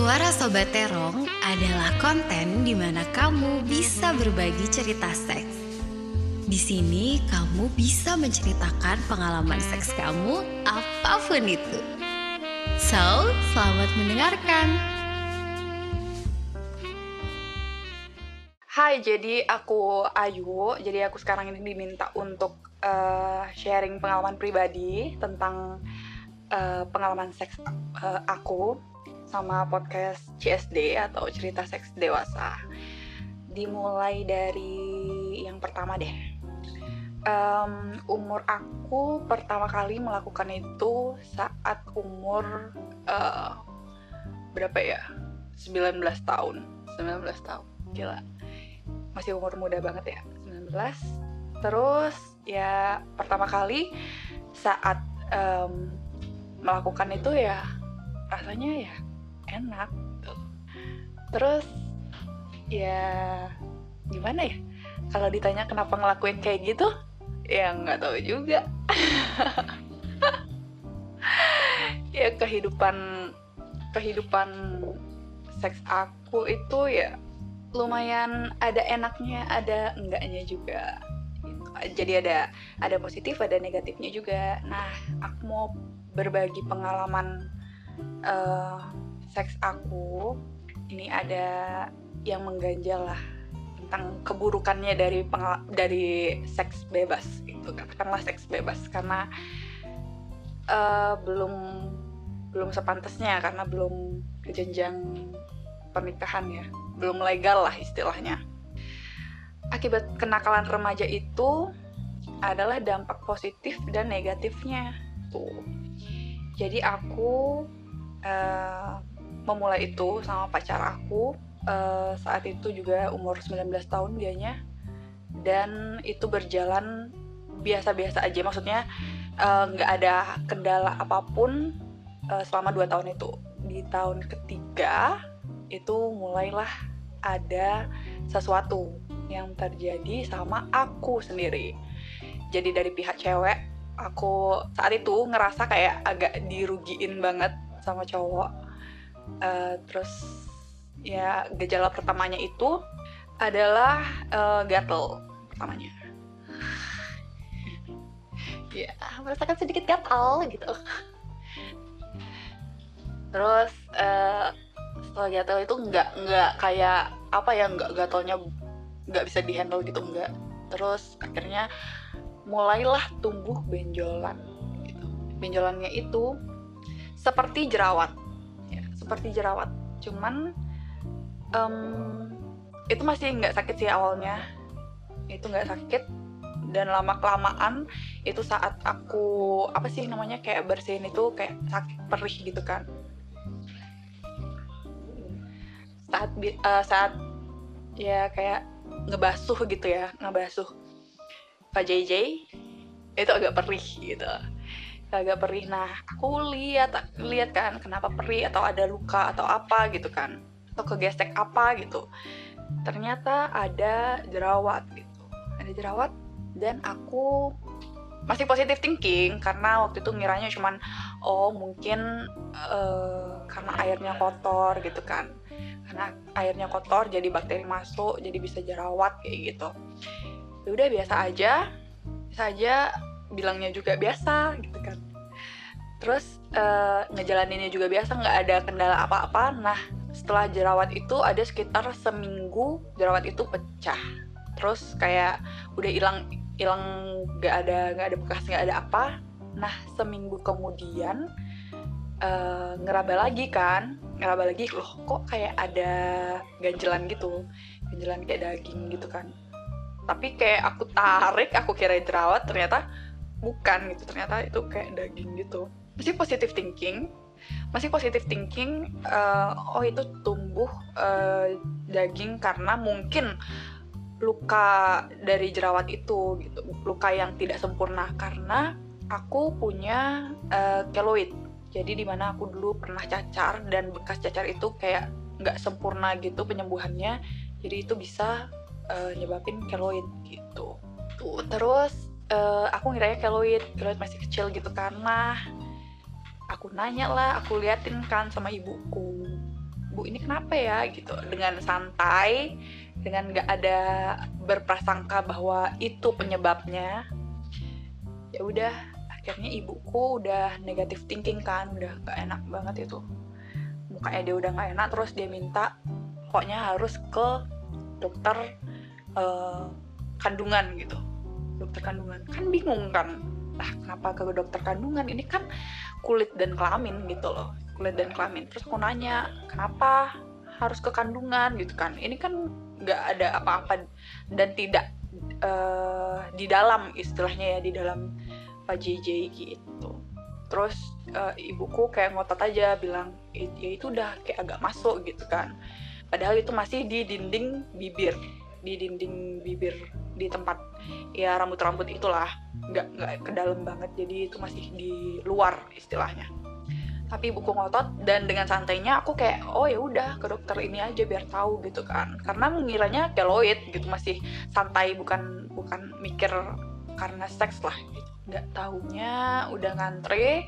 Suara Sobat Terong adalah konten di mana kamu bisa berbagi cerita seks. Di sini kamu bisa menceritakan pengalaman seks kamu apa pun itu. So, selamat mendengarkan. Hai, jadi aku Ayu. Jadi aku sekarang ini diminta untuk uh, sharing pengalaman pribadi tentang uh, pengalaman seks uh, aku sama podcast CSD atau cerita seks dewasa. Dimulai dari yang pertama deh. Um, umur aku pertama kali melakukan itu saat umur uh, berapa ya? 19 tahun. 19 tahun. Gila. Masih umur muda banget ya. 19. Terus ya pertama kali saat um, melakukan itu ya rasanya ya enak gitu. terus ya gimana ya? Kalau ditanya kenapa ngelakuin kayak gitu ya nggak tahu juga. Ya kehidupan kehidupan seks aku itu ya lumayan ada enaknya ada enggaknya juga. Jadi ada ada positif ada negatifnya juga. Nah aku mau berbagi pengalaman uh, seks aku ini ada yang mengganjal lah tentang keburukannya dari pengal dari seks bebas itu katakanlah seks bebas karena uh, belum belum sepantasnya karena belum ke jenjang pernikahan ya. Belum legal lah istilahnya. Akibat kenakalan remaja itu adalah dampak positif dan negatifnya. Tuh. Jadi aku uh, memulai itu sama pacar aku uh, saat itu juga umur 19 tahun dianya. Dan itu berjalan biasa-biasa aja. Maksudnya eh, nggak uh, ada kendala apa pun uh, selama dua tahun itu. Di tahun ketiga itu mulailah ada sesuatu yang terjadi sama aku sendiri. Jadi dari pihak cewek aku saat itu ngerasa kayak agak dirugiin banget sama cowok uh, terus ya gejala pertamanya itu adalah uh, gatel pertamanya. Ya merasakan sedikit gatal gitu. Terus uh, setelah gatel itu nggak nggak kayak apa ya nggak gatalnya nggak bisa dihandle gitu nggak. Terus akhirnya mulailah tumbuh benjolan gitu. Benjolannya itu seperti jerawat seperti jerawat. Cuman um, itu masih nggak sakit sih awalnya. Itu nggak sakit. Dan lama kelamaan itu saat aku apa sih namanya kayak bersihin itu kayak sakit perih gitu kan. Saat uh, saat ya kayak ngebasuh gitu ya ngebasuh Pak JJ itu agak perih gitu agak perih. Nah aku lihat lihat kan kenapa perih atau ada luka atau apa gitu kan atau kegesek apa gitu. Ternyata ada jerawat gitu. Ada jerawat dan aku masih positif thinking karena waktu itu ngiranya cuman oh mungkin uh, karena airnya kotor gitu kan. Karena airnya kotor jadi bakteri masuk jadi bisa jerawat kayak gitu. Ya udah biasa aja biasa aja bilangnya juga biasa gitu kan. Terus uh, ngejalaninnya juga biasa nggak ada kendala apa-apa. Nah setelah jerawat itu ada sekitar seminggu jerawat itu pecah. Terus kayak udah hilang hilang nggak ada nggak ada bekas nggak ada apa. Nah seminggu kemudian uh, ngeraba lagi kan. Ngeraba lagi loh kok kayak ada ganjelan gitu? Ganjelan kayak daging gitu kan. Tapi kayak aku tarik aku kira jerawat ternyata bukan gitu ternyata itu kayak daging gitu. Masih positive thinking masih positive thinking uh, oh itu tumbuh uh, daging karena mungkin luka dari jerawat itu gitu luka yang tidak sempurna karena aku punya uh, keloid. Jadi di mana aku dulu pernah cacar dan bekas cacar itu kayak nggak sempurna gitu penyembuhannya jadi itu bisa uh, nyebabin keloid gitu. Tuh terus uh, aku ngiranya keloid keloid masih kecil gitu karena aku nanya lah aku liatin kan sama ibuku. Bu ini kenapa ya? Gitu. Dengan santai dengan nggak ada berprasangka bahwa itu penyebabnya ya udah. Akhirnya ibuku udah negatif thinking kan. Udah gak enak banget itu. Mukanya dia udah gak enak terus dia minta pokoknya harus ke dokter uh, kandungan gitu dokter kandungan. Kan bingung kan lah kenapa ke dokter kandungan? Ini kan kulit dan kelamin gitu loh. Kulit dan kelamin. Terus aku nanya kenapa harus ke kandungan? Gitu kan. Ini kan nggak ada apa-apa dan tidak uh, di dalam istilahnya ya di dalam JJ gitu. Terus uh, ibuku kayak ngotot aja bilang ya itu udah kayak agak masuk gitu kan. Padahal itu masih di dinding bibir di dinding bibir di tempat ya rambut-rambut itulah. Nggak nggak ke dalam banget jadi itu masih di luar istilahnya. Tapi buku ngotot dan dengan santainya aku kayak oh ya udah ke dokter ini aja biar tahu gitu kan. Karena mengiranya keloid gitu masih santai bukan bukan mikir karena seks lah gitu. Nggak tahunya udah ngantre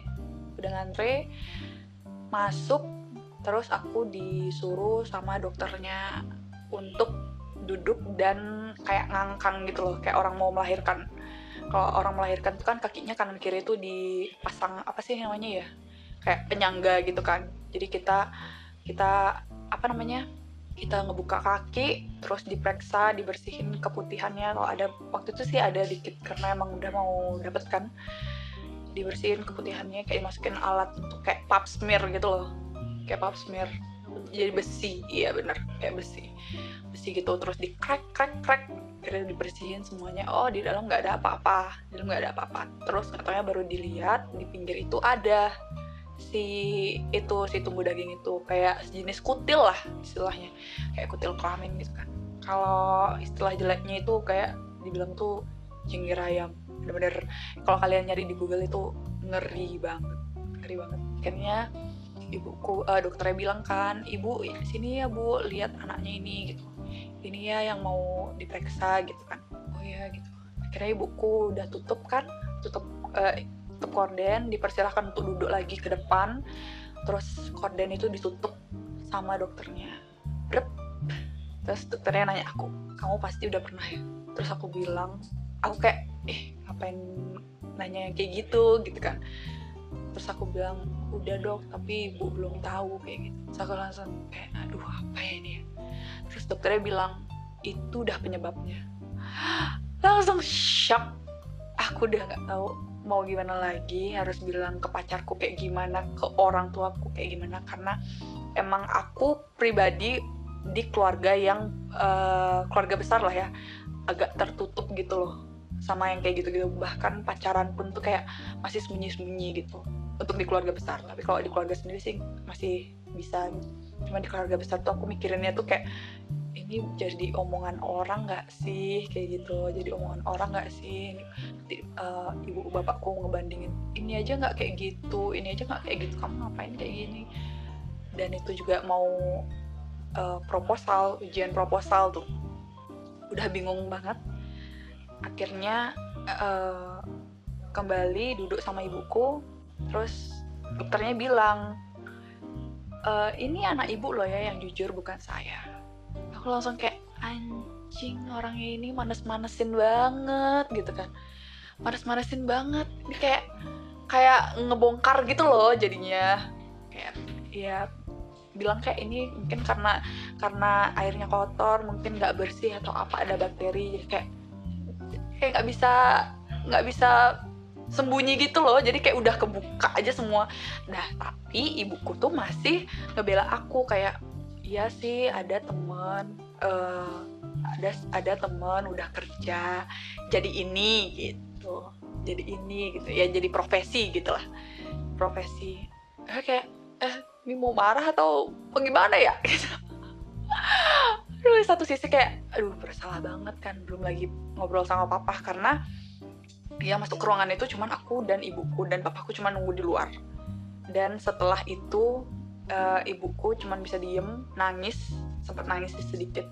udah ngantre masuk terus aku disuruh sama dokternya untuk duduk dan kayak ngangkang gitu loh kayak orang mau melahirkan. Kalau orang melahirkan tuh kan kakinya kanan kiri itu dipasang apa sih namanya ya? Kayak penyangga gitu kan. Jadi kita kita apa namanya? Kita ngebuka kaki terus diperiksa dibersihin keputihannya. Kalau ada waktu itu sih ada dikit karena emang udah mau dapet kan. Dibersihin keputihannya kayak dimasukin alat untuk kayak pap smear gitu loh. Kayak pap smear jadi besi iya bener kayak besi. Besi gitu terus di crack crack crack akhirnya dibersihin semuanya. Oh di dalam nggak ada apa-apa. Di dalam nggak ada apa-apa. Terus katanya baru dilihat di pinggir itu ada si itu si tumbuh daging itu. Kayak sejenis kutil lah istilahnya. Kayak kutil kelamin gitu kan. Kalau istilah jeleknya itu kayak dibilang tuh cengir ayam. Bener-bener kalau kalian nyari di Google itu ngeri banget. Ngeri banget. Akhirnya ibuku uh, dokternya bilang kan ibu sini ya bu lihat anaknya ini gitu. Ini ya yang mau diperiksa gitu kan. Oh ya gitu. Akhirnya ibuku udah tutup kan tutup uh, tutup korden dipersilahkan untuk duduk lagi ke depan. Terus korden itu ditutup sama dokternya. Brep. terus dokternya nanya aku kamu pasti udah pernah ya? Terus aku bilang aku kayak eh ngapain nanya kayak gitu gitu kan terus aku bilang udah dok tapi ibu belum tahu kayak gitu. Terus aku langsung kayak aduh apa ya ini ya? Terus dokternya bilang itu udah penyebabnya. Langsung shock. Aku udah nggak tahu mau gimana lagi harus bilang ke pacarku kayak gimana ke orang tuaku kayak gimana karena emang aku pribadi di keluarga yang uh, keluarga besar lah ya agak tertutup gitu loh sama yang kayak gitu-gitu. Bahkan pacaran pun tuh kayak masih sembunyi-sembunyi gitu. Untuk di keluarga besar. Tapi kalau di keluarga sendiri sih masih bisa. Cuma di keluarga besar tuh aku mikirinnya tuh kayak ini jadi omongan orang nggak sih? Kayak gitu. Jadi omongan orang nggak sih? Nanti uh, ibu bapakku ngebandingin ini aja nggak kayak gitu. Ini aja nggak kayak gitu. Kamu ngapain kayak gini? Dan itu juga mau uh, proposal ujian proposal tuh. Udah bingung banget akhirnya uh, kembali duduk sama ibuku terus dokternya bilang e, ini anak ibu loh ya yang jujur bukan saya. Aku langsung kayak anjing orangnya ini manes-manesin banget gitu kan. Manes-manesin banget. Ini kayak kayak ngebongkar gitu loh jadinya. Kayak ya bilang kayak ini mungkin karena karena airnya kotor mungkin nggak bersih atau apa ada bakteri. Jadi kayak kayak nggak bisa nggak bisa sembunyi gitu loh. Jadi kayak udah kebuka aja semua. Nah tapi ibuku tuh masih ngebela aku kayak iya sih ada temen uh, ada ada temen udah kerja jadi ini gitu. Jadi ini gitu. Ya jadi profesi gitu lah. Profesi. Eh, kayak eh ini mau marah atau bagaimana ya? Gitu. Aduh satu sisi kayak aduh bersalah banget kan belum lagi ngobrol sama papa. Karena yang masuk ke ruangan itu cuman aku dan ibuku dan papaku cuma nunggu di luar. Dan setelah itu uh, ibuku cuman bisa diem nangis sempat nangis sedikit.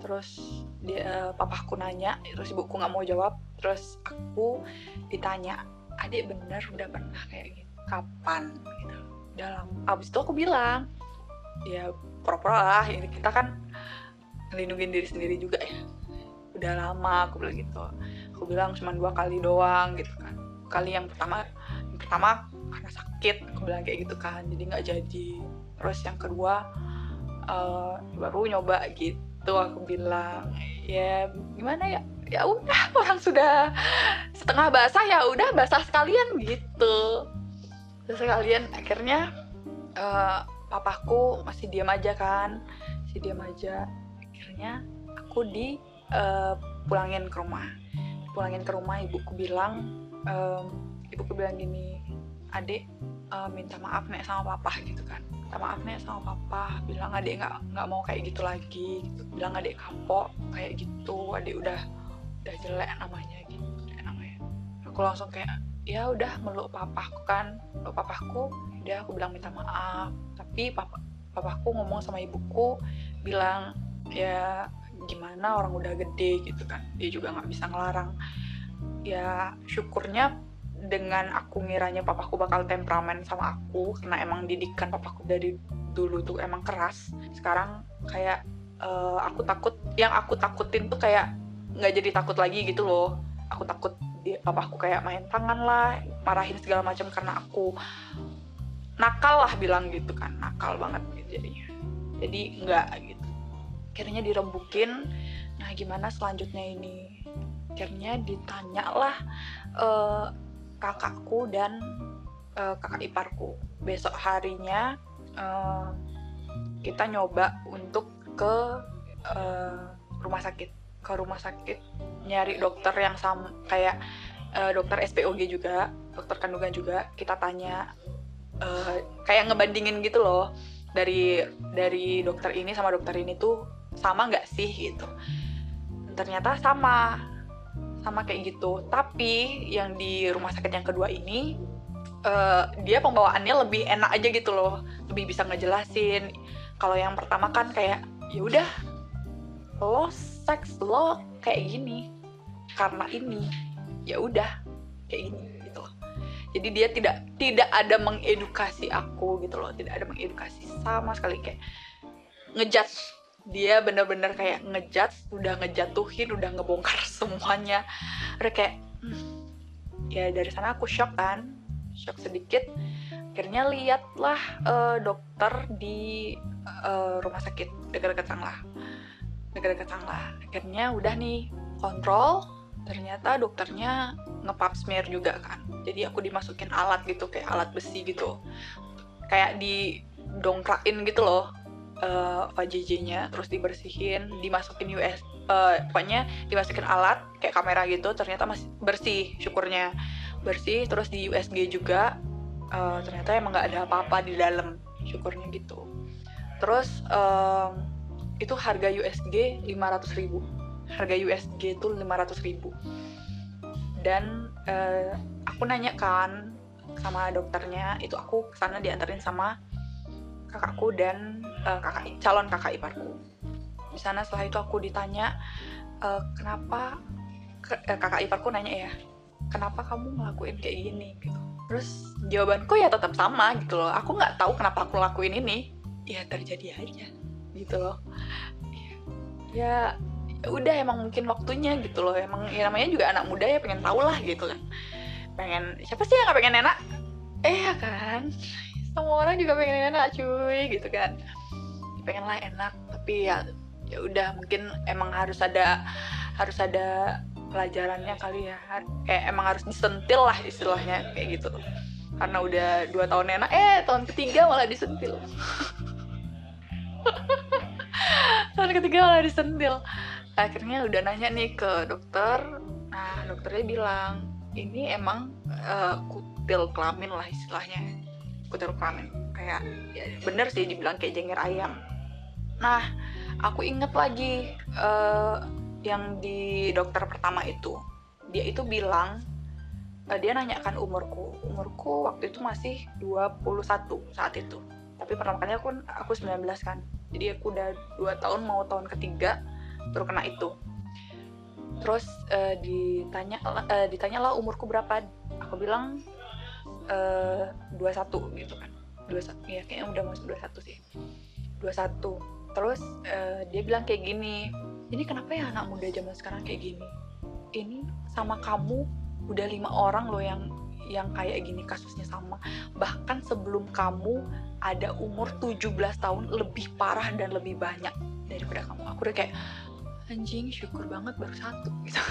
Terus dia uh, papaku nanya terus ibuku nggak mau jawab. Terus aku ditanya adik bener udah pernah kayak gitu kapan? Gitu. Dalam abis itu aku bilang ya pura-pura lah ini kita kan ngelindungin diri sendiri juga ya. Udah lama aku bilang gitu. Aku bilang cuma dua kali doang gitu kan. Kali yang pertama yang pertama karena sakit aku bilang kayak gitu kan. Jadi nggak jadi. Terus yang kedua uh, baru nyoba gitu aku bilang. Ya gimana ya? Ya udah orang sudah setengah basah ya udah basah sekalian gitu. Terus sekalian akhirnya uh, papaku masih diam aja kan masih diam aja. Akhirnya aku di uh, pulangin ke rumah. Pulangin ke rumah ibuku bilang um, ibuku bilang gini adik uh, minta maaf nek sama papa gitu kan. Minta maaf nek sama papa. Bilang adik nggak nggak mau kayak gitu lagi. Gitu. bilang adik kapok kayak gitu. Adik udah udah jelek namanya gitu namanya. Aku langsung kayak ya udah meluk papaku kan meluk papaku. Udah aku bilang minta maaf tapi papa papaku ngomong sama ibuku bilang ya gimana orang udah gede gitu kan. Dia juga nggak bisa ngelarang. Ya syukurnya dengan aku ngiranya papaku bakal temperamen sama aku karena emang didikan papaku dari dulu tuh emang keras. Sekarang kayak uh, aku takut yang aku takutin tuh kayak nggak jadi takut lagi gitu loh. Aku takut dia papaku kayak main tangan lah marahin segala macam karena aku nakal lah bilang gitu kan nakal banget gitu jadinya. Jadi nggak gitu. Akhirnya dirembukin nah gimana selanjutnya ini? Akhirnya ditanya lah uh, kakakku dan uh, kakak iparku. Besok harinya uh, kita nyoba untuk ke uh, rumah sakit. Ke rumah sakit nyari dokter yang sama kayak uh, dokter SPOG juga dokter kandungan juga. Kita tanya uh, kayak ngebandingin gitu loh. Dari dari dokter ini sama dokter ini tuh sama nggak sih gitu. Ternyata sama sama kayak gitu. Tapi yang di rumah sakit yang kedua ini uh, dia pembawaannya lebih enak aja gitu loh. Lebih bisa ngejelasin. Kalau yang pertama kan kayak ya udah lo seks lo kayak gini. Karena ini ya udah kayak gini jadi dia tidak tidak ada mengedukasi aku gitu loh. Tidak ada mengedukasi sama sekali. Kayak ngejudge. Dia bener-bener kayak ngejat udah ngejatuhin udah ngebongkar semuanya. Udah kayak hmm, ya dari sana aku shock kan. Shock sedikit. Akhirnya lihatlah uh, dokter di uh, rumah sakit dekat-dekat Sanglah dekat-dekat Sanglah akhirnya udah nih kontrol ternyata dokternya ngepap smear juga kan. Jadi aku dimasukin alat gitu kayak alat besi gitu. Kayak di dongkrakin gitu loh uh, eh, VJJ-nya terus dibersihin dimasukin US uh, eh, pokoknya dimasukin alat kayak kamera gitu ternyata masih bersih syukurnya. Bersih terus di USG juga uh, ternyata emang nggak ada apa-apa di dalam syukurnya gitu. Terus um, itu harga USG 500 ribu harga USG itu 500 ribu. Dan uh, aku nanya kan sama dokternya itu aku ke sana diantarin sama kakakku dan uh, kakak calon kakak iparku. Di sana setelah itu aku ditanya uh, kenapa ke, uh, kakak iparku nanya ya kenapa kamu ngelakuin kayak gini? Gitu. Terus jawabanku ya tetap sama gitu loh. Aku nggak tahu kenapa aku lakuin ini. Ya terjadi aja gitu loh. Ya, ya udah emang mungkin waktunya gitu loh. Emang ya namanya juga anak muda ya pengen tahu lah gitu kan. Pengen siapa sih yang gak pengen enak? Eh ya kan? Semua orang juga pengen enak cuy gitu kan. Pengen lah enak tapi ya ya udah mungkin emang harus ada harus ada pelajarannya kali ya. Kayak emang harus disentil lah istilahnya kayak gitu. Karena udah dua tahun enak eh tahun ketiga malah disentil. Tahun ketiga malah disentil akhirnya udah nanya nih ke dokter. Nah dokternya bilang ini emang uh, kutil kelamin lah istilahnya. Kutil kelamin. Kayak ya bener sih dibilang kayak jengger ayam. Nah aku inget lagi uh, yang di dokter pertama itu. Dia itu bilang uh, dia nanyakan umurku. Umurku waktu itu masih 21 saat itu. Tapi pertama kali aku aku 19 kan. Jadi aku udah dua tahun mau tahun ketiga baru kena itu. Terus uh, ditanya uh, ditanya lah umurku berapa. Aku bilang uh, 21 gitu kan. 21 ya kayaknya udah masuk 21 sih. 21 terus uh, dia bilang kayak gini ini kenapa ya anak muda zaman sekarang kayak gini? Ini sama kamu udah lima orang loh yang yang kayak gini kasusnya sama. Bahkan sebelum kamu ada umur 17 tahun lebih parah dan lebih banyak daripada kamu. Aku udah kayak anjing syukur banget baru satu gitu.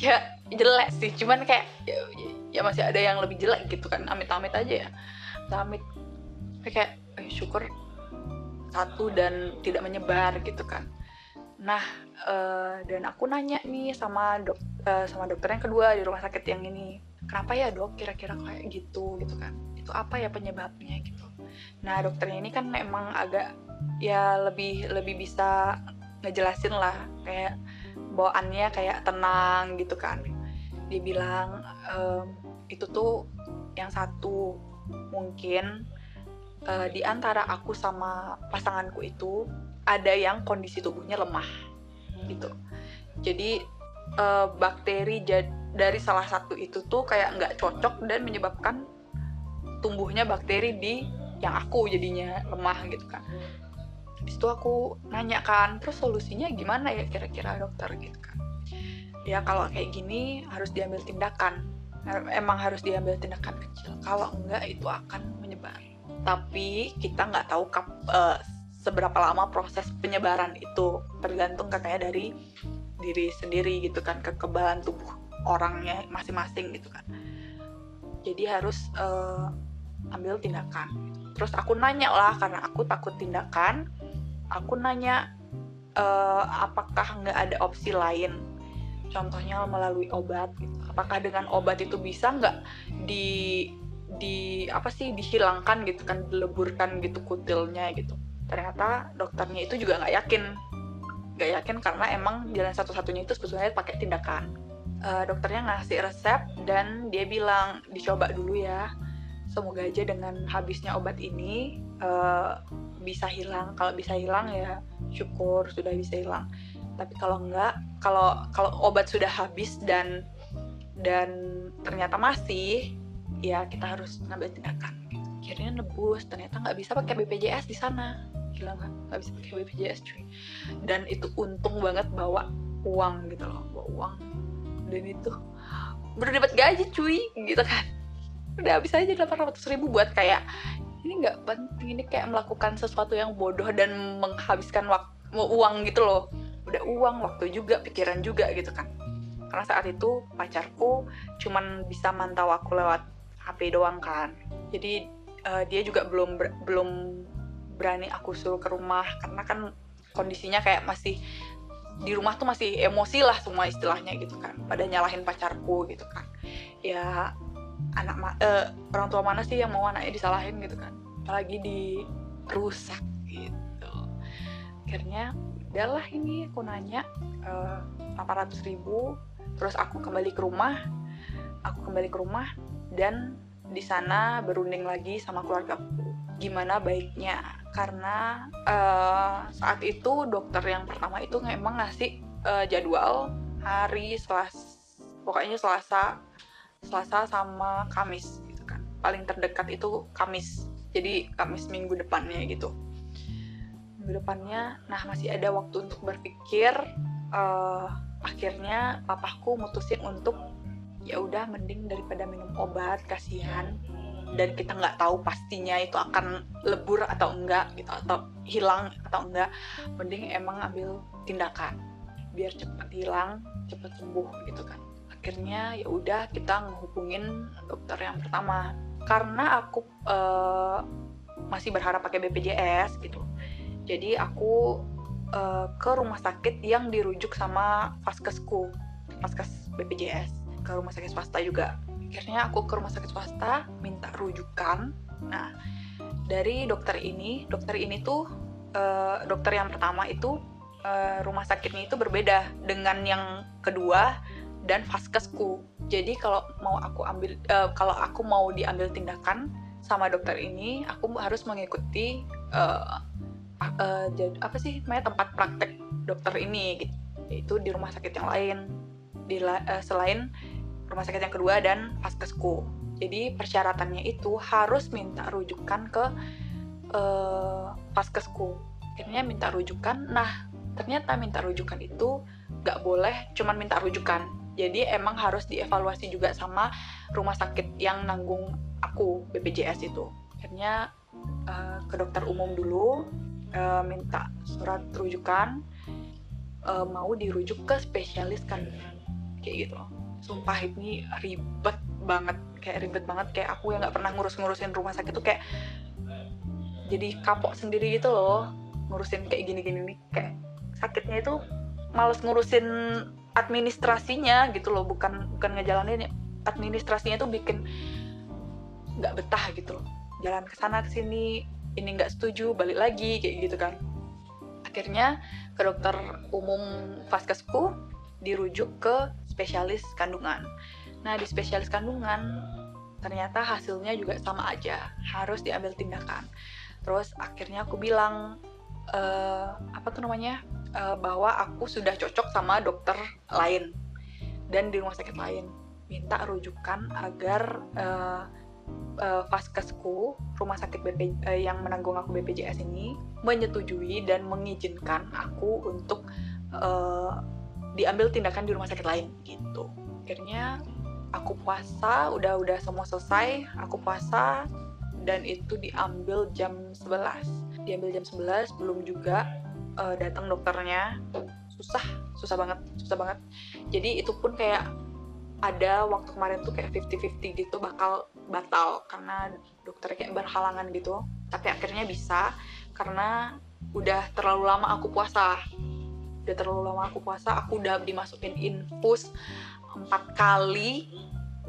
Ya jelek sih cuman kayak ya, ya masih ada yang lebih jelek gitu kan amit-amit aja ya. Amit kayak eh, syukur satu dan tidak menyebar gitu kan. Nah uh, dan aku nanya nih sama dok uh, sama dokter yang kedua di rumah sakit yang ini kenapa ya dok kira-kira kayak gitu? Gitu kan. Itu apa ya penyebabnya? Gitu. Nah dokternya ini kan emang agak ya lebih lebih bisa ngejelasin lah kayak bawaannya kayak tenang gitu kan. Dia bilang ehm, itu tuh yang satu mungkin uh, di antara aku sama pasanganku itu ada yang kondisi tubuhnya lemah gitu. Jadi uh, bakteri dari salah satu itu tuh kayak nggak cocok dan menyebabkan tumbuhnya bakteri di yang aku jadinya lemah gitu kan Habis itu aku nanya kan terus solusinya gimana ya kira-kira dokter? Gitu kan. Ya kalau kayak gini harus diambil tindakan. Emang harus diambil tindakan kecil. Kalau enggak itu akan menyebar. Tapi kita nggak tahu kap, uh, seberapa lama proses penyebaran itu tergantung katanya dari diri sendiri gitu kan kekebalan tubuh orangnya masing-masing gitu kan. Jadi harus uh, ambil tindakan. Terus aku nanya lah karena aku takut tindakan aku nanya uh, apakah nggak ada opsi lain? Contohnya melalui obat gitu. Apakah dengan obat itu bisa nggak di di apa sih dihilangkan gitu kan dileburkan gitu kutilnya gitu. Ternyata dokternya itu juga nggak yakin. Nggak yakin karena emang jalan satu-satunya itu sebetulnya pakai tindakan. Uh, dokternya ngasih resep dan dia bilang dicoba dulu ya. Semoga aja dengan habisnya obat ini uh, bisa hilang. Kalau bisa hilang ya syukur sudah bisa hilang. Tapi kalau enggak kalau kalau obat sudah habis dan dan ternyata masih ya kita harus ngambil tindakan. Akhirnya nebus ternyata nggak bisa pakai BPJS di sana. Gila nggak nggak bisa pakai BPJS cuy. Dan itu untung banget bawa uang gitu loh bawa uang. Dan itu baru dapat gaji cuy gitu kan. Udah habis aja 800 ribu buat kayak ini nggak penting ini kayak melakukan sesuatu yang bodoh dan menghabiskan waktu uang gitu loh. Udah uang waktu juga pikiran juga gitu kan. Karena saat itu pacarku cuman bisa mantau aku lewat HP doang kan. Jadi uh, dia juga belum ber belum berani aku suruh ke rumah karena kan kondisinya kayak masih di rumah tuh masih emosi lah semua istilahnya gitu kan. Pada nyalahin pacarku gitu kan. Ya anak ma uh, orang tua mana sih yang mau anaknya disalahin gitu kan? Apalagi dirusak gitu. Akhirnya udahlah ini aku nanya uh, eh, 800 ribu terus aku kembali ke rumah aku kembali ke rumah dan di sana berunding lagi sama keluarga gimana baiknya? Karena uh, saat itu dokter yang pertama itu memang ngasih uh, jadwal hari Selasa pokoknya Selasa Selasa sama Kamis gitu kan. Paling terdekat itu Kamis. Jadi Kamis minggu depannya gitu. Minggu depannya nah masih ada waktu untuk berpikir uh, akhirnya papaku mutusin untuk ya udah mending daripada minum obat kasihan. Dan kita nggak tahu pastinya itu akan lebur atau enggak gitu atau hilang atau enggak. Mending emang ambil tindakan biar cepat hilang cepat sembuh gitu kan akhirnya ya udah kita ngehubungin dokter yang pertama. Karena aku uh, masih berharap pakai BPJS gitu. Jadi aku uh, ke rumah sakit yang dirujuk sama vaskesku vaskes BPJS ke rumah sakit swasta juga. Akhirnya aku ke rumah sakit swasta minta rujukan. Nah dari dokter ini dokter ini tuh uh, dokter yang pertama itu uh, rumah sakitnya itu berbeda dengan yang kedua dan vaskesku. Jadi kalau mau aku ambil uh, kalau aku mau diambil tindakan sama dokter ini aku harus mengikuti uh, uh, apa sih namanya tempat praktek dokter ini gitu. Yaitu di rumah sakit yang lain di uh, selain rumah sakit yang kedua dan vaskesku. Jadi persyaratannya itu harus minta rujukan ke uh, vaskesku. Akhirnya minta rujukan. Nah ternyata minta rujukan itu nggak boleh cuman minta rujukan jadi emang harus dievaluasi juga sama rumah sakit yang nanggung aku BPJS itu. Akhirnya uh, ke dokter umum dulu uh, minta surat rujukan uh, mau dirujuk ke spesialis kandungan. Kayak gitu sumpah ini ribet banget. Kayak ribet banget. Kayak aku yang nggak pernah ngurus-ngurusin rumah sakit tuh kayak jadi kapok sendiri gitu loh. Ngurusin kayak gini-gini nih. Kayak sakitnya itu males ngurusin administrasinya gitu loh bukan bukan ngejalanin administrasinya tuh bikin nggak betah gitu loh. Jalan ke sana ke sini ini nggak setuju balik lagi kayak gitu kan. Akhirnya ke dokter umum Vaskesku dirujuk ke spesialis kandungan. Nah di spesialis kandungan ternyata hasilnya juga sama aja harus diambil tindakan. Terus akhirnya aku bilang e, apa tuh namanya uh, bahwa aku sudah cocok sama dokter lain. Dan di rumah sakit lain. Minta rujukan agar uh, uh, vaskesku rumah sakit BP uh, yang menanggung aku BPJS ini menyetujui dan mengizinkan aku untuk uh, diambil tindakan di rumah sakit lain gitu. Akhirnya aku puasa udah udah semua selesai aku puasa dan itu diambil jam 11 diambil jam 11 belum juga uh, datang dokternya susah susah banget susah banget. Jadi itu pun kayak ada waktu kemarin tuh kayak 50-50 gitu bakal batal karena dokter kayak berhalangan gitu. Tapi akhirnya bisa karena udah terlalu lama aku puasa. Udah terlalu lama aku puasa aku udah dimasukin infus empat kali.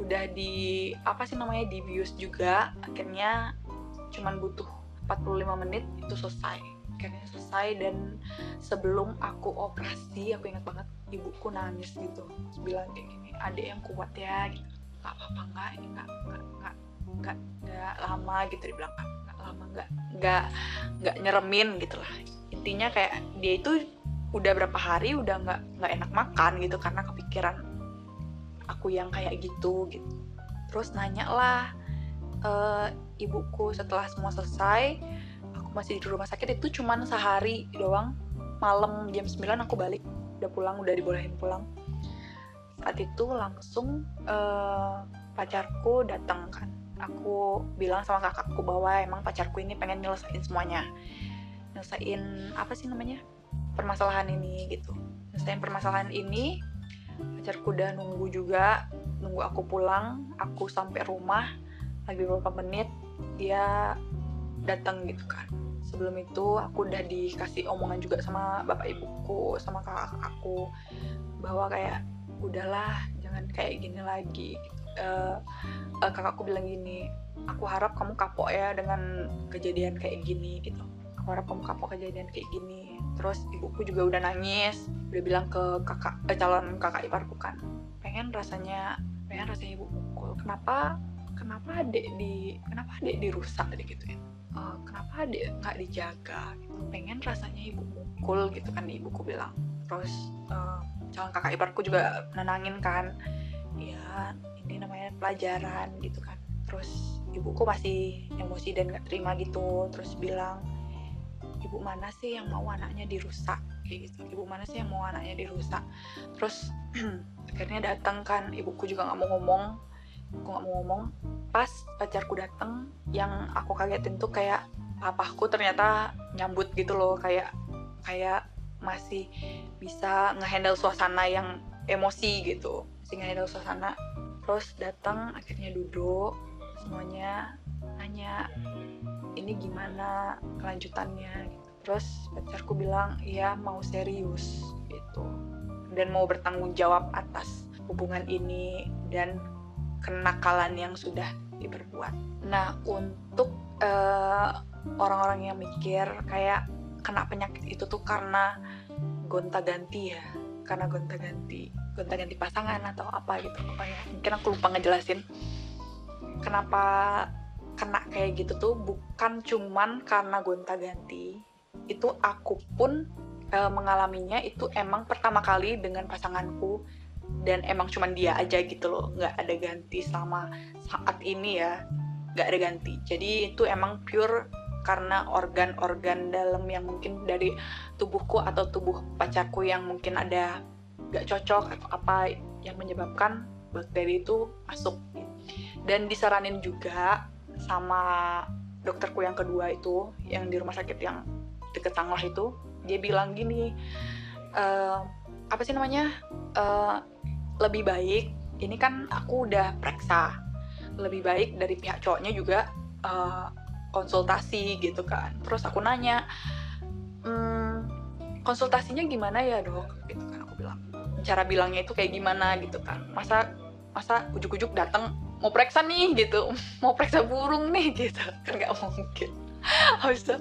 Udah di apa sih namanya di bius juga. Akhirnya cuman butuh 45 menit itu selesai akhirnya selesai dan sebelum aku operasi aku ingat banget ibuku nangis gitu Terus bilang kayak gini adik yang kuat ya gitu. Nggak apa-apa nggak nggak nggak nggak nggak lama gitu dibilang nggak lama nggak nggak nggak nyeremin gitu lah. Intinya kayak dia itu udah berapa hari udah nggak nggak enak makan gitu karena kepikiran aku yang kayak gitu gitu. Terus nanya lah uh, ibuku setelah semua selesai masih di rumah sakit itu cuman sehari doang. Malam jam 9 aku balik udah pulang udah dibolehin pulang. Saat itu langsung uh, pacarku datang kan. Aku bilang sama kakakku bahwa emang pacarku ini pengen nyelesain semuanya. Nyelesain apa sih namanya? Permasalahan ini gitu. Nyelesain permasalahan ini pacarku udah nunggu juga nunggu aku pulang aku sampai rumah lagi beberapa menit dia datang gitu kan sebelum itu aku udah dikasih omongan juga sama bapak ibuku sama kakak aku bahwa kayak udahlah jangan kayak gini lagi. Uh, uh, kakakku bilang gini aku harap kamu kapok ya dengan kejadian kayak gini gitu. Aku harap kamu kapok kejadian kayak gini. Terus ibuku juga udah nangis udah bilang ke kakak eh, calon kakak iparku kan pengen rasanya pengen rasanya ibu mukul kenapa kenapa adik di kenapa adik dirusak? Gitu ya uh, kenapa dia nggak dijaga? Gitu. pengen rasanya ibu mukul gitu kan ibuku bilang. Terus uh, calon kakak iparku juga nenangin kan. Ya ini namanya pelajaran gitu kan. Terus ibuku masih emosi dan nggak terima gitu. Terus bilang ibu mana sih yang mau anaknya dirusak? Kayak gitu. Ibu mana sih yang mau anaknya dirusak? Terus akhirnya datang kan ibuku juga nggak mau ngomong aku nggak mau ngomong pas pacarku datang yang aku kagetin tuh kayak papaku ternyata nyambut gitu loh kayak kayak masih bisa ngehandle suasana yang emosi gitu masih ngehandle suasana. Terus datang akhirnya duduk semuanya nanya ini gimana kelanjutannya? Gitu. terus pacarku bilang iya mau serius gitu. Dan mau bertanggung jawab atas hubungan ini dan kenakalan yang sudah diperbuat. Nah, untuk uh, orang-orang yang mikir kayak kena penyakit itu tuh karena gonta-ganti ya, karena gonta-ganti, gonta-ganti pasangan atau apa gitu pokoknya. Mungkin aku lupa ngejelasin kenapa kena kayak gitu tuh bukan cuman karena gonta-ganti. Itu aku pun e, mengalaminya itu emang pertama kali dengan pasanganku dan emang cuman dia aja gitu loh nggak ada ganti selama saat ini ya. Nggak ada ganti. Jadi itu emang pure karena organ-organ dalam yang mungkin dari tubuhku atau tubuh pacarku yang mungkin ada nggak cocok atau apa yang menyebabkan bakteri itu masuk. Dan disaranin juga sama dokterku yang kedua itu yang di rumah sakit yang deket Tanglah itu dia bilang gini e, apa sih namanya? E, lebih baik ini kan aku udah periksa. Lebih baik dari pihak cowoknya juga uh, konsultasi gitu kan. Terus aku nanya hmm, konsultasinya gimana ya dok? Gitu kan aku bilang. Cara bilangnya itu kayak gimana gitu kan. Masa masa ujuk-ujuk datang mau periksa nih gitu. Mau periksa burung nih gitu. Kan nggak mungkin. Habis itu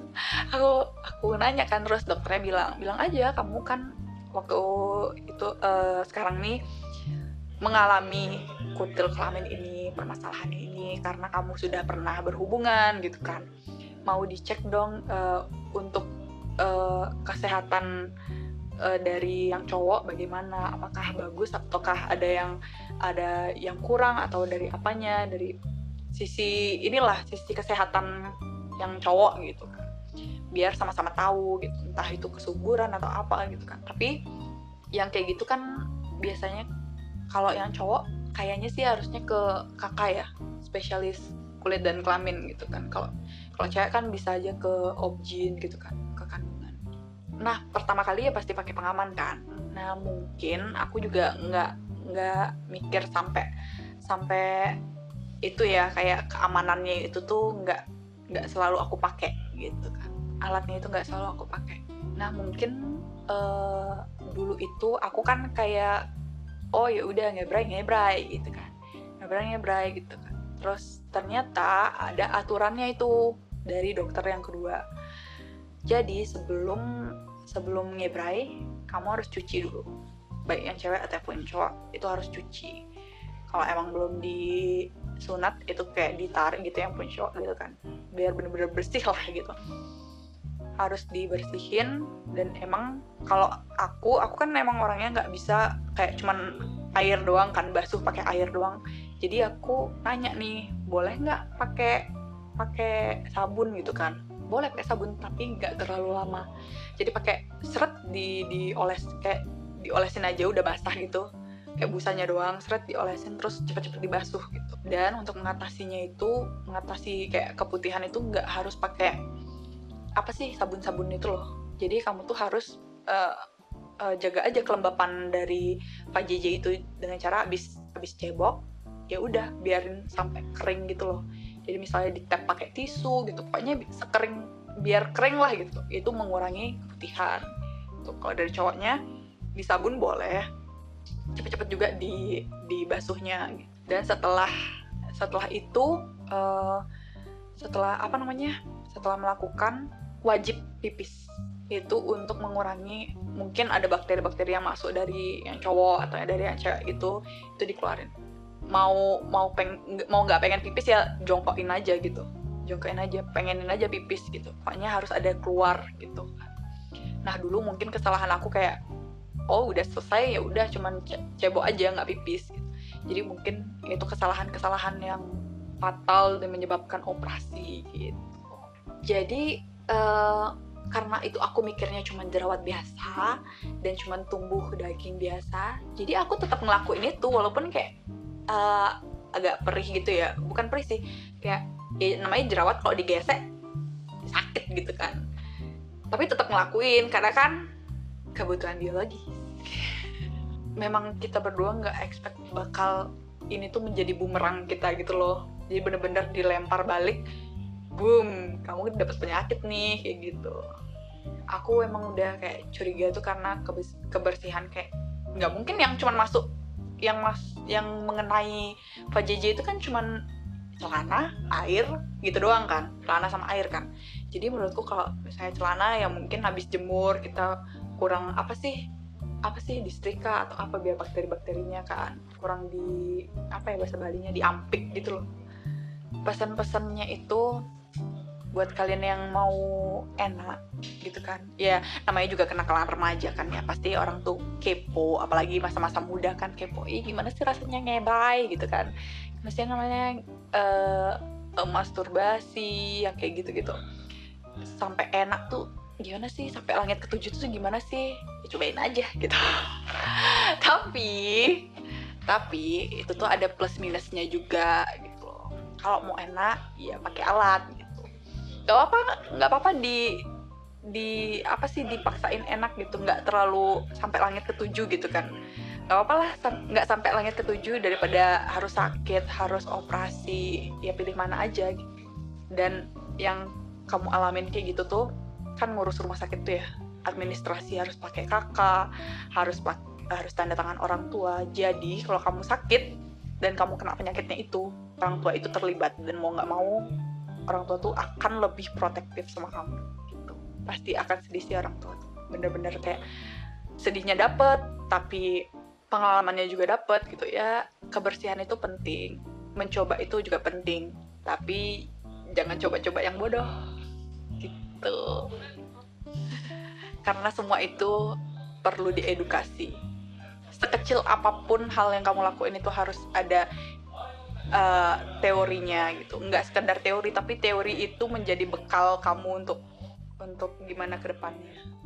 aku aku nanya kan terus dokternya bilang bilang aja kamu kan waktu itu uh, sekarang nih mengalami kutil kelamin ini, permasalahan ini karena kamu sudah pernah berhubungan gitu kan. Mau dicek dong uh, untuk uh, kesehatan uh, dari yang cowok bagaimana, apakah bagus ataukah ada yang ada yang kurang atau dari apanya, dari sisi inilah sisi kesehatan yang cowok gitu kan. Biar sama-sama tahu gitu, entah itu kesuburan atau apa gitu kan. Tapi yang kayak gitu kan biasanya kalau yang cowok kayaknya sih harusnya ke kakak ya spesialis kulit dan kelamin gitu kan. Kalau kalau cewek kan bisa aja ke objin gitu kan ke kandungan. Nah pertama kali ya pasti pakai pengaman kan. Nah mungkin aku juga nggak nggak mikir sampai sampai itu ya kayak keamanannya itu tuh nggak nggak selalu aku pakai gitu kan. Alatnya itu nggak selalu aku pakai. Nah mungkin uh, dulu itu aku kan kayak oh ya udah ngebrai ngebrai gitu kan. Ngebrai ngebrai gitu kan. Terus ternyata ada aturannya itu dari dokter yang kedua. Jadi sebelum sebelum ngebrai kamu harus cuci dulu. Baik yang cewek ataupun cowok itu harus cuci. Kalau emang belum disunat itu kayak ditarik gitu yang pun cowok gitu kan. Biar bener-bener bersih lah gitu harus dibersihin. Dan emang kalau aku aku kan emang orangnya nggak bisa kayak cuman air doang kan basuh pakai air doang. Jadi aku nanya nih boleh nggak pakai pakai sabun gitu kan? Boleh pakai sabun tapi nggak terlalu lama. Jadi pakai seret di dioles kayak diolesin aja udah basah gitu. Kayak busanya doang seret diolesin terus cepet-cepet dibasuh gitu. Dan untuk mengatasinya itu mengatasi kayak keputihan itu nggak harus pakai apa sih sabun-sabun itu loh. Jadi kamu tuh harus uh, uh, jaga aja kelembapan dari Pak JJ itu dengan cara habis habis cebok ya udah biarin sampai kering gitu loh. Jadi misalnya di tap pakai tisu gitu pokoknya sekering biar kering lah gitu. Itu mengurangi keputihan tuh kalau dari cowoknya di sabun boleh. Cepet-cepet juga di di basuhnya dan setelah setelah itu uh, setelah apa namanya setelah melakukan wajib pipis itu untuk mengurangi mungkin ada bakteri-bakteri yang masuk dari yang cowok atau dari yang cewek itu itu dikeluarin. Mau mau peng mau nggak pengen pipis ya jongkokin aja gitu. Jongkokin aja pengenin aja pipis gitu. Pokoknya harus ada keluar gitu. Nah dulu mungkin kesalahan aku kayak oh udah selesai ya udah cuman cebok aja nggak pipis gitu. jadi mungkin itu kesalahan-kesalahan yang fatal dan menyebabkan operasi gitu. Jadi uh, karena itu aku mikirnya cuma jerawat biasa dan cuma tumbuh daging biasa. Jadi aku tetap ngelakuin itu walaupun kayak uh, agak perih gitu ya. Bukan perih sih kayak ya namanya jerawat kalau digesek sakit gitu kan. Tapi tetap ngelakuin karena kan kebutuhan biologi memang kita berdua nggak expect bakal ini tuh menjadi bumerang kita gitu loh. Jadi bener-bener dilempar balik boom kamu dapat penyakit nih kayak gitu. Aku emang udah kayak curiga tuh karena kebersihan kayak nggak mungkin yang cuma masuk yang mas yang mengenai VJJ itu kan cuman celana air gitu doang kan. Celana sama air kan. Jadi menurutku kalau misalnya celana yang mungkin habis jemur kita kurang apa sih apa sih distrika atau apa biar bakteri-bakterinya kan kurang di apa ya bahasa balinya diampik gitu loh. Pesan-pesannya itu buat kalian yang mau enak gitu kan. Ya namanya juga kenakalan remaja kan ya. Pasti orang tuh kepo apalagi masa-masa muda kan kepo ih gimana sih rasanya ngebay gitu kan. Mesti namanya uh, masturbasi yang kayak gitu-gitu. Sampai enak tuh gimana sih? Sampai langit ketujuh tuh gimana sih? Ya, cobain aja gitu. Tapi tapi itu tuh ada plus minusnya juga gitu. Kalau mau enak ya pakai alat gak apa nggak apa apa di di apa sih dipaksain enak gitu. Nggak terlalu sampai langit ketujuh gitu kan. Nggak apa-apa lah nggak sampai langit ketujuh daripada harus sakit harus operasi ya pilih mana aja gitu. Dan yang kamu alamin kayak gitu tuh kan ngurus rumah sakit tuh ya. Administrasi harus pakai kakak harus harus tanda tangan orang tua. Jadi kalau kamu sakit dan kamu kena penyakitnya itu orang tua itu terlibat dan mau nggak mau orang tua tuh akan lebih protektif sama kamu gitu. Pasti akan sedih sih orang tua. Tuh bener-bener kayak sedihnya dapet tapi pengalamannya juga dapet gitu ya. Kebersihan itu penting mencoba itu juga penting. Tapi jangan coba-coba yang bodoh gitu. Karena semua itu perlu diedukasi. Sekecil apa pun hal yang kamu lakuin itu harus ada uh, teorinya gitu. Nggak sekedar teori tapi teori itu menjadi bekal kamu untuk untuk gimana ke depannya